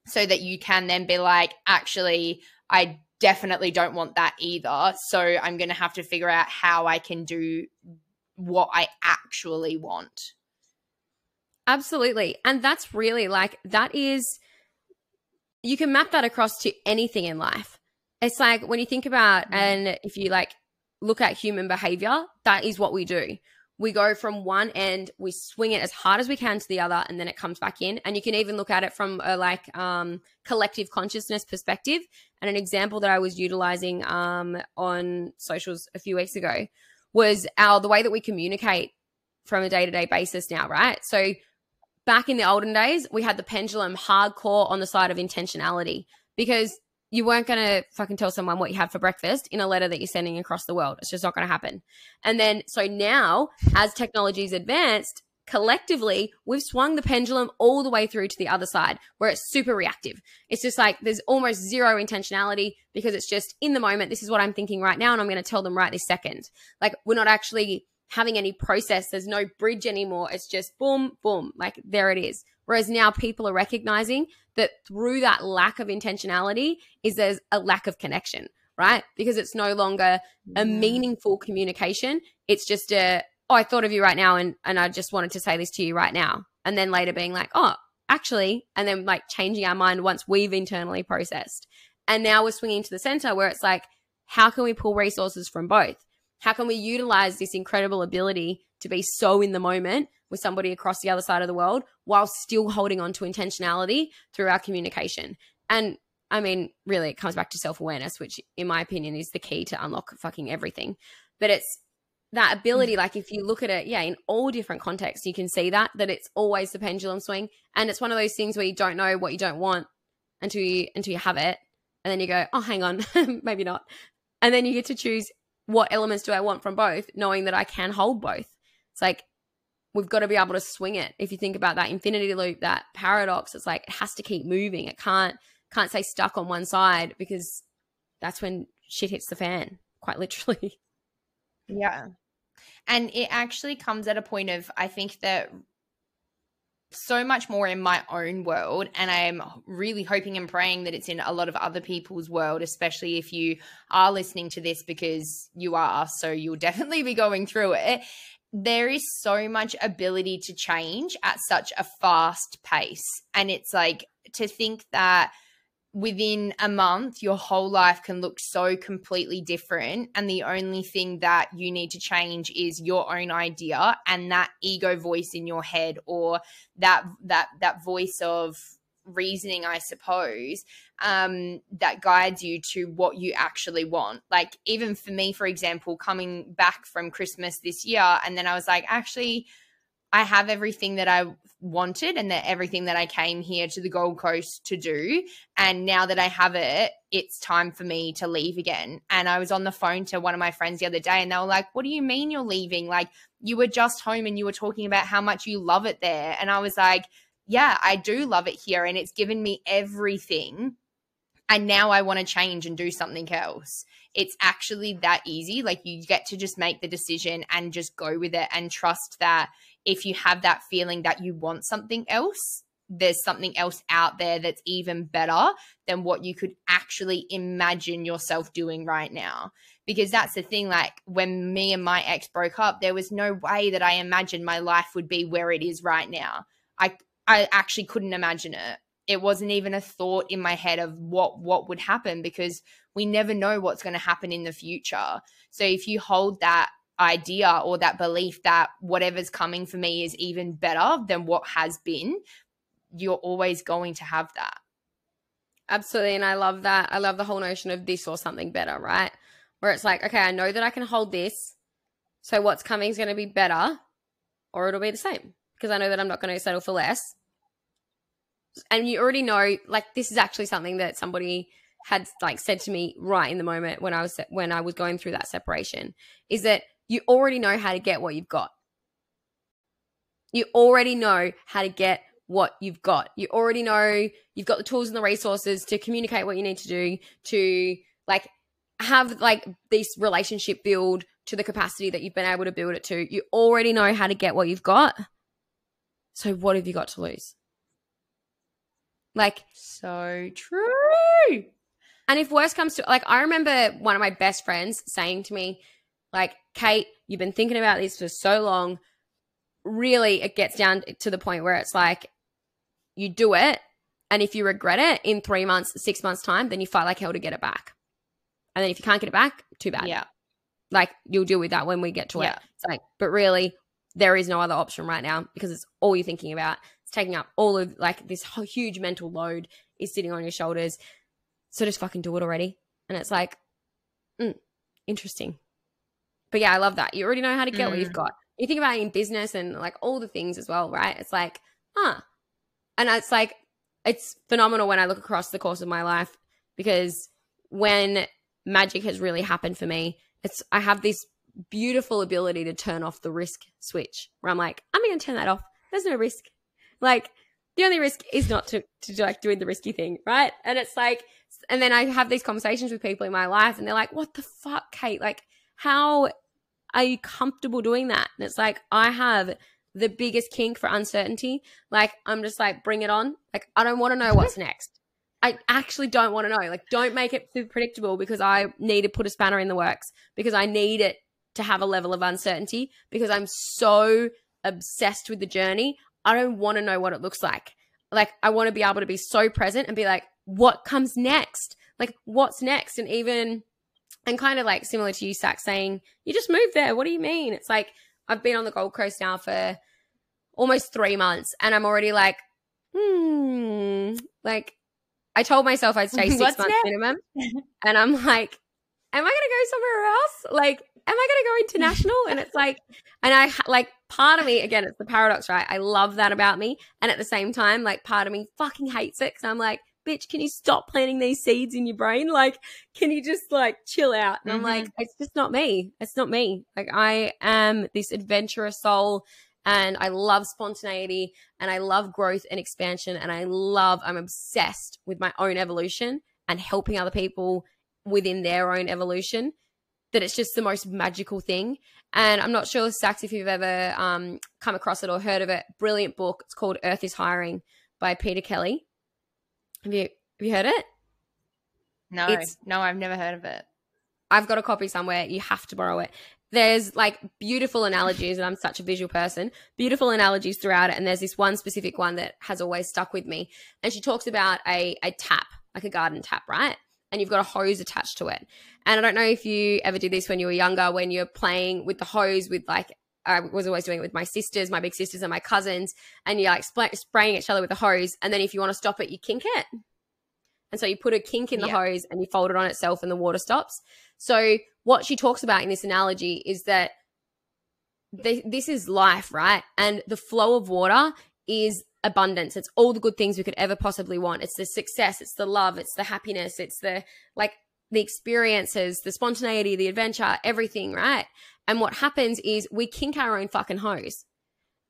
A: so that you can then be like, actually, I definitely don't want that either. So I'm going to have to figure out how I can do what I actually want.
B: Absolutely. And that's really like, that is, you can map that across to anything in life. It's like when you think about, mm. and if you like look at human behavior, that is what we do. We go from one end, we swing it as hard as we can to the other, and then it comes back in. And you can even look at it from a like um, collective consciousness perspective. And an example that I was utilizing um, on socials a few weeks ago was our the way that we communicate from a day to day basis now, right? So back in the olden days, we had the pendulum hardcore on the side of intentionality because you weren't going to fucking tell someone what you had for breakfast in a letter that you're sending across the world. It's just not going to happen. And then, so now, as technology's advanced, collectively, we've swung the pendulum all the way through to the other side where it's super reactive. It's just like there's almost zero intentionality because it's just in the moment, this is what I'm thinking right now, and I'm going to tell them right this second. Like, we're not actually having any process. There's no bridge anymore. It's just boom, boom, like there it is. Whereas now people are recognizing that through that lack of intentionality is there's a lack of connection, right? Because it's no longer a meaningful communication. It's just a, oh, I thought of you right now and, and I just wanted to say this to you right now. And then later being like, oh, actually, and then like changing our mind once we've internally processed. And now we're swinging to the center where it's like, how can we pull resources from both? How can we utilize this incredible ability to be so in the moment with somebody across the other side of the world while still holding on to intentionality through our communication. And I mean, really, it comes back to self awareness, which, in my opinion, is the key to unlock fucking everything. But it's that ability, mm. like if you look at it, yeah, in all different contexts, you can see that, that it's always the pendulum swing. And it's one of those things where you don't know what you don't want until you until you have it. And then you go, oh, hang on, maybe not. And then you get to choose what elements do I want from both, knowing that I can hold both. It's like we've got to be able to swing it. If you think about that infinity loop, that paradox, it's like it has to keep moving. It can't can't stay stuck on one side because that's when shit hits the fan, quite literally.
A: Yeah. And it actually comes at a point of I think that so much more in my own world and i'm really hoping and praying that it's in a lot of other people's world especially if you are listening to this because you are so you'll definitely be going through it there is so much ability to change at such a fast pace and it's like to think that within a month, your whole life can look so completely different. And the only thing that you need to change is your own idea and that ego voice in your head or that that that voice of reasoning, I suppose, um, that guides you to what you actually want. Like even for me, for example, coming back from Christmas this year, and then I was like, actually, I have everything that I wanted and that everything that I came here to the Gold Coast to do. And now that I have it, it's time for me to leave again. And I was on the phone to one of my friends the other day and they were like, What do you mean you're leaving? Like, you were just home and you were talking about how much you love it there. And I was like, Yeah, I do love it here. And it's given me everything. And now I want to change and do something else. It's actually that easy. Like, you get to just make the decision and just go with it and trust that if you have that feeling that you want something else, there's something else out there that's even better than what you could actually imagine yourself doing right now. Because that's the thing, like when me and my ex broke up, there was no way that I imagined my life would be where it is right now. I I actually couldn't imagine it. It wasn't even a thought in my head of what what would happen because we never know what's going to happen in the future. So if you hold that idea or that belief that whatever's coming for me is even better than what has been, you're always going to have that.
B: Absolutely. And I love that. I love the whole notion of this or something better, right? Where it's like, okay, I know that I can hold this. So what's coming is going to be better or it'll be the same because I know that I'm not going to settle for less. And you already know, like, this is actually something that somebody had like said to me right in the moment when I was when I was going through that separation is that you already know how to get what you've got. You already know how to get what you've got. You already know you've got the tools and the resources to communicate what you need to do to like have like this relationship build to the capacity that you've been able to build it to. You already know how to get what you've got. So what have you got to lose? Like
A: so true.
B: And if worse comes to like I remember one of my best friends saying to me like, Kate, you've been thinking about this for so long. Really, it gets down to the point where it's like, you do it. And if you regret it in three months, six months' time, then you fight like hell to get it back. And then if you can't get it back, too bad.
A: Yeah.
B: Like you'll deal with that when we get to
A: yeah.
B: it. It's like, but really, there is no other option right now because it's all you're thinking about. It's taking up all of like this huge mental load is sitting on your shoulders. So just fucking do it already. And it's like, mm, interesting. But yeah, I love that. You already know how to get mm. what you've mm. got. You think about it in business and like all the things as well, right? It's like, huh. And it's like, it's phenomenal when I look across the course of my life because when magic has really happened for me, it's, I have this beautiful ability to turn off the risk switch where I'm like, I'm going to turn that off. There's no risk. Like, the only risk is not to, to like doing the risky thing, right? And it's like, and then I have these conversations with people in my life and they're like, what the fuck, Kate? Like, how are you comfortable doing that? And it's like, I have the biggest kink for uncertainty. Like, I'm just like, bring it on. Like, I don't want to know what's next. I actually don't want to know. Like, don't make it super predictable because I need to put a spanner in the works because I need it to have a level of uncertainty because I'm so obsessed with the journey. I don't want to know what it looks like. Like, I want to be able to be so present and be like, what comes next? Like, what's next? And even and kind of like similar to you, Sax, saying, You just moved there. What do you mean? It's like I've been on the Gold Coast now for almost three months, and I'm already like, hmm, like I told myself I'd stay six
A: What's
B: months
A: next?
B: minimum, and I'm like, am I going to go somewhere else? Like, am I going to go international? And it's like, and I like part of me again, it's the paradox, right? I love that about me, and at the same time, like part of me fucking hates it because I'm like, bitch, can you stop planting these seeds in your brain? Like, can you just like chill out? And I'm mm-hmm. like, it's just not me. It's not me. Like, I am this adventurous soul and I love spontaneity and I love growth and expansion and I love, I'm obsessed with my own evolution and helping other people within their own evolution. That it's just the most magical thing. And I'm not sure, Sax, if you've ever um, come across it or heard of it. Brilliant book. It's called Earth is Hiring by Peta Kelly. Have you have you heard it?
A: No,
B: It's-
A: no, I've never heard of it.
B: I've got a copy somewhere. You have to borrow it. There's like beautiful analogies, and I'm such a visual person. Beautiful analogies throughout it, and there's this one specific one that has always stuck with me. And she talks about a a tap, like a garden tap, right? And you've got a hose attached to it. And I don't know if you ever did this when you were younger, when you're playing with the hose with like I was always doing it with my sisters, my big sisters, and my cousins, and you're like spl- spraying each other with the hose, and then if you want to stop it, you kink it. And so you put a kink in the hose and you fold it on itself, and the water stops. So what she talks about in this analogy is that th- this is life, right? And the flow of water is abundance. It's all the good things we could ever possibly want. It's the success, it's the love, it's the happiness, it's the like the experiences, the spontaneity, the adventure, everything, right? And what happens is we kink our own fucking hose.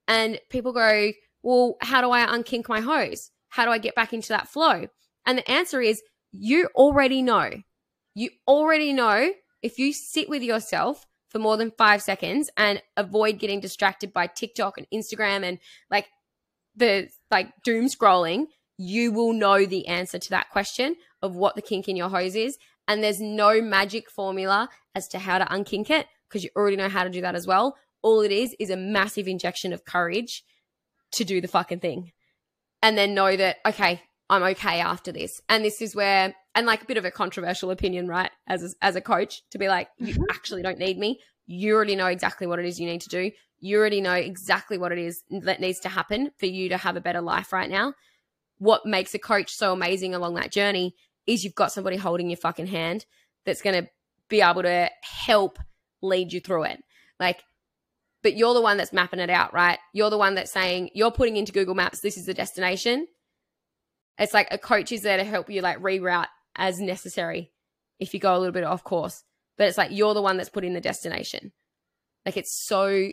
B: And people go, well, how do I unkink my hose? How do I get back into that flow? And the answer is you already know. You already know if you sit with yourself for more than five seconds and avoid getting distracted by TikTok and Instagram and like the like doom scrolling, you will know the answer to that question of what the kink in your hose is. And there's no magic formula as to how to unkink it because you already know how to do that as well. All it is is a massive injection of courage to do the fucking thing. And then know that, okay, I'm okay after this. And this is where, and like a bit of a controversial opinion, right? As a, as a coach, to be like, you mm-hmm. actually don't need me. You already know exactly what it is you need to do. You already know exactly what it is that needs to happen for you to have a better life right now. What makes a coach so amazing along that journey is you've got somebody holding your fucking hand that's going to be able to help lead you through it. Like, but you're the one that's mapping it out, right? You're the one that's saying, you're putting into Google Maps, this is the destination. It's like a coach is there to help you like reroute as necessary if you go a little bit off course. But it's like you're the one that's putting the destination. Like it's so,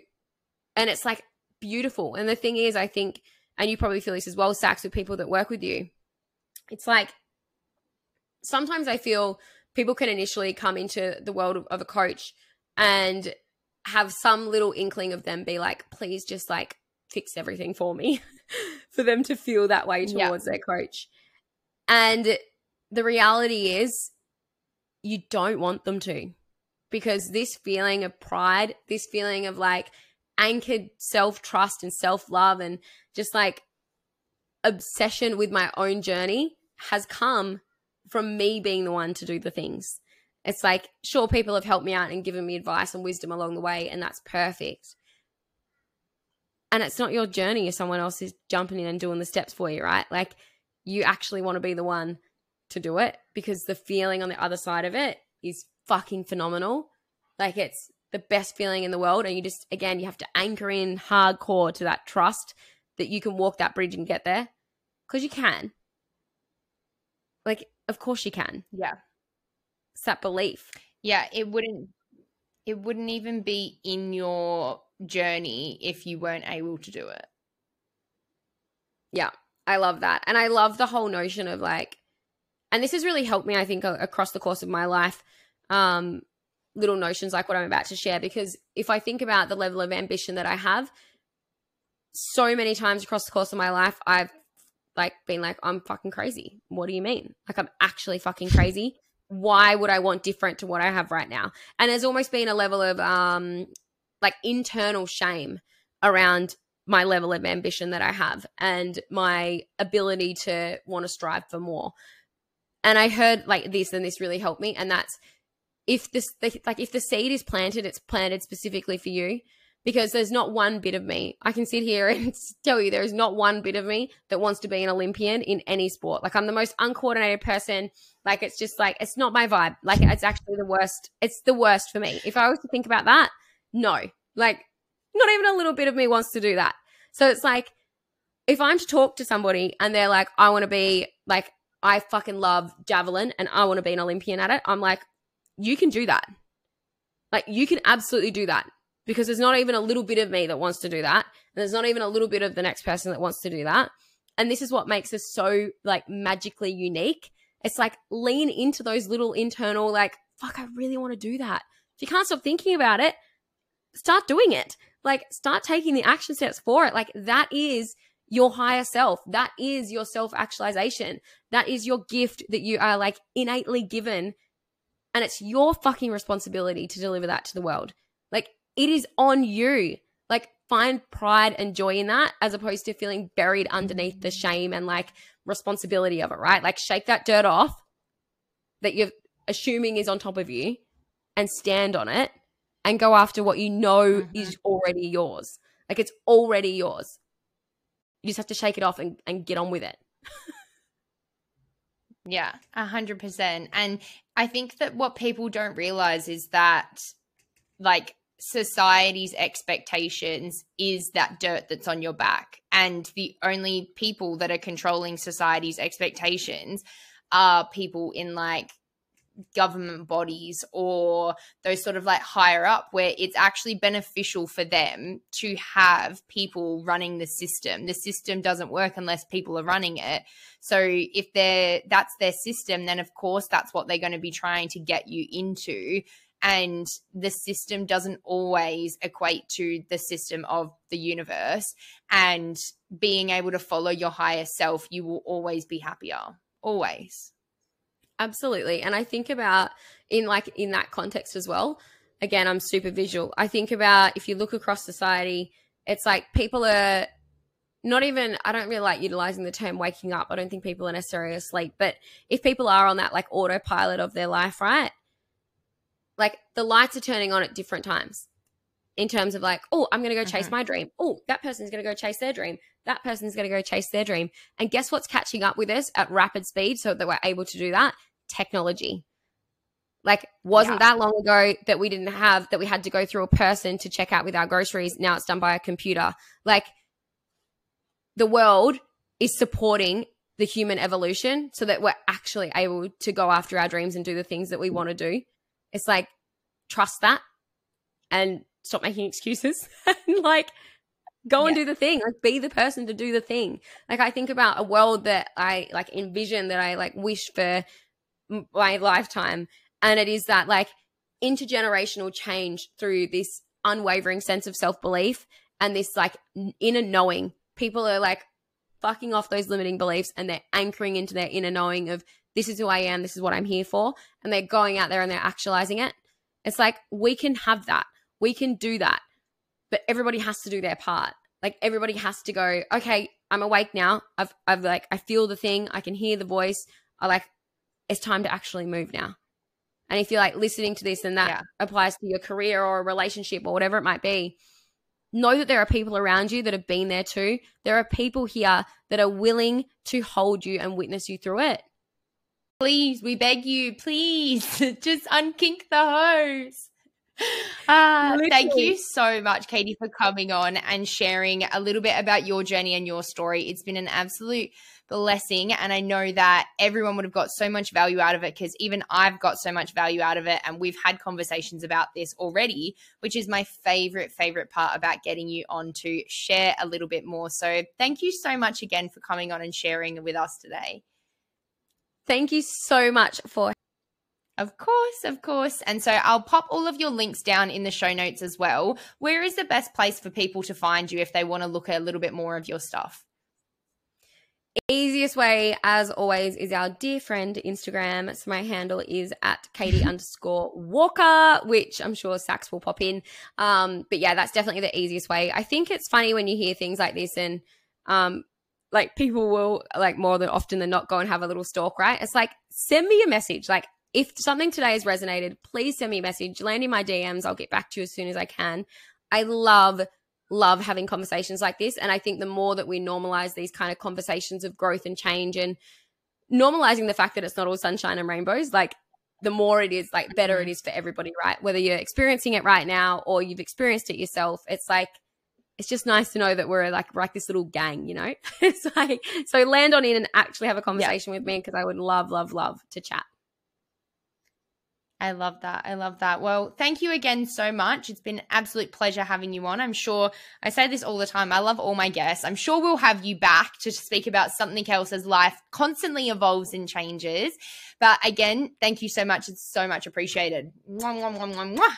B: and it's like beautiful. And the thing is, I think, and you probably feel this as well, Sax, with people that work with you. It's like sometimes I feel people can initially come into the world of, of a coach and have some little inkling of them be like, please just like fix everything for me for them to feel that way
A: Yeah.
B: towards their coach. And the reality is, you don't want them to because this feeling of pride, this feeling of like anchored self trust and self love, and just like obsession with my own journey has come from me being the one to do the things. It's like, sure, people have helped me out and given me advice and wisdom along the way, and that's perfect. And it's not your journey if someone else is jumping in and doing the steps for you, right? Like, you actually want to be the one to do it because the feeling on the other side of it is fucking phenomenal. Like, it's the best feeling in the world. And you just, again, you have to anchor in hardcore to that trust that you can walk that bridge and get there because you can. Like, of course you can.
A: Yeah.
B: It's that belief.
A: Yeah, it wouldn't it wouldn't even be in your journey if you weren't able to do it.
B: Yeah, I love that. And I love the whole notion of like, and this has really helped me, I think, across the course of my life. Um, little notions like what I'm about to share, because if I think about the level of ambition that I have, so many times across the course of my life, I've like been like, I'm fucking crazy. What do you mean? Like, I'm actually fucking crazy. Why would I want different to what I have right now? And there's almost been a level of um, like internal shame around my level of ambition that I have and my ability to want to strive for more. And I heard like this, and this really helped me. And that's if this, like, if the seed is planted, it's planted specifically for you. because there's not one bit of me. I can sit here and tell you there is not one bit of me that wants to be an Olympian in any sport. Like I'm the most uncoordinated person. Like it's just like it's not my vibe. Like it's actually the worst. It's the worst for me. If I was to think about that, no. Like not even a little bit of me wants to do that. So it's like if I'm to talk to somebody and they're like I want to be like I fucking love javelin and I want to be an Olympian at it, I'm like you can do that. Like you can absolutely do that because there's not even a little bit of me that wants to do that. And there's not even a little bit of the next person that wants to do that. And this is what makes us so like magically unique. It's like lean into those little internal, like, fuck, I really want to do that. If you can't stop thinking about it, start doing it. Like, start taking the action steps for it. Like, that is your higher self. That is your self actualization. That is your gift that you are like innately given. And it's your fucking responsibility to deliver that to the world. Like, it is on you. Like find pride and joy in that as opposed to feeling buried underneath the shame and like responsibility of it, right? Like shake that dirt off that you're assuming is on top of you and stand on it and go after what you know mm-hmm. is already yours. Like it's already yours. You just have to shake it off and, and get on with it.
A: yeah, a hundred percent. And I think that what people don't realize is that like society's expectations is that dirt that's on your back. And the only people that are controlling society's expectations are people in like government bodies or those sort of like higher up where it's actually beneficial for them to have people running the system. The system doesn't work unless people are running it. So if they're that's their system then of course that's what they're going to be trying to get you into. And the system doesn't always equate to the system of the universe. And being able to follow your higher self you will always be happier. Always
B: absolutely. And i think about in like in that context as well again i'm super visual. I think about if you look across society it's like people are not even i don't really like utilizing the term waking up. I don't think people are necessarily asleep. But if people are on that like autopilot of their life right? Like the lights are turning on at different times in terms of like, oh, I'm going to go chase mm-hmm. my dream. Oh, that person's going to go chase their dream. That person's going to go chase their dream. And guess what's catching up with us at rapid speed so that we're able to do that? Technology. Like, wasn't yeah. that long ago that we didn't have, that we had to go through a person to check out with our groceries. Now it's done by a computer. Like, the world is supporting the human evolution so that we're actually able to go after our dreams and do the things that we want to do. It's like, trust that and stop making excuses and like go and yeah. do the thing like be the person to do the thing like i think about a world that i like envision that i like wish for my lifetime and it is that like intergenerational change through this unwavering sense of self-belief and this like inner knowing people are like fucking off those limiting beliefs and they're anchoring into their inner knowing of this is who I am, this is what I'm here for, and they're going out there and they're actualizing it. It's like we can have that. We can do that. But everybody has to do their part. Like everybody has to go, okay, I'm awake now. I've I've like I feel the thing, I can hear the voice. I like it's time to actually move now. And if you're like listening to this and that yeah. applies to your career or a relationship or whatever it might be, know that there are people around you that have been there too. There are people here that are willing to hold you and witness you through it.
A: Please, we beg you, please, just unkink the hose. Ah, thank you so much, Caity, for coming on and sharing a little bit about your journey and your story. It's been an absolute blessing. And I know that everyone would have got so much value out of it because even I've got so much value out of it. And we've had conversations about this already, which is my favorite, favorite part about getting you on to share a little bit more. So thank you so much again for coming on and sharing with us today.
B: Thank you so much for.
A: Of course, of course. And so I'll pop all of your links down in the show notes as well. Where is the best place for people to find you if they want to look at a little bit more of your stuff?
B: Easiest way, as always, is our dear friend Instagram. So my handle is at Caity underscore Walker, which I'm sure Sax will pop in. Um, but yeah, that's definitely the easiest way. I think it's funny when you hear things like this and um, like people will like more than often than not go and have a little stalk, right? It's like send me a message. Like if something today has resonated, please send me a message. Land in my DMs. I'll get back to you as soon as I can. I love love having conversations like this and I think the more that we normalize these kind of conversations of growth and change and normalizing the fact that it's not all sunshine and rainbows like the more it is like better it mm-hmm. for everybody right whether you're experiencing it right now or you've experienced it yourself it's like it's just nice to know that we're like like this little gang, you know. it's like so land on in and actually have a conversation yeah. with me because I would love, love, love to chat.
A: I love that. I love that. Well, thank you again so much. It's been an absolute pleasure having you on. I'm sure I say this all the time. I love all my guests. I'm sure we'll have you back to speak about something else as life constantly evolves and changes. But again, thank you so much. It's so much appreciated. Mwah, mwah, mwah,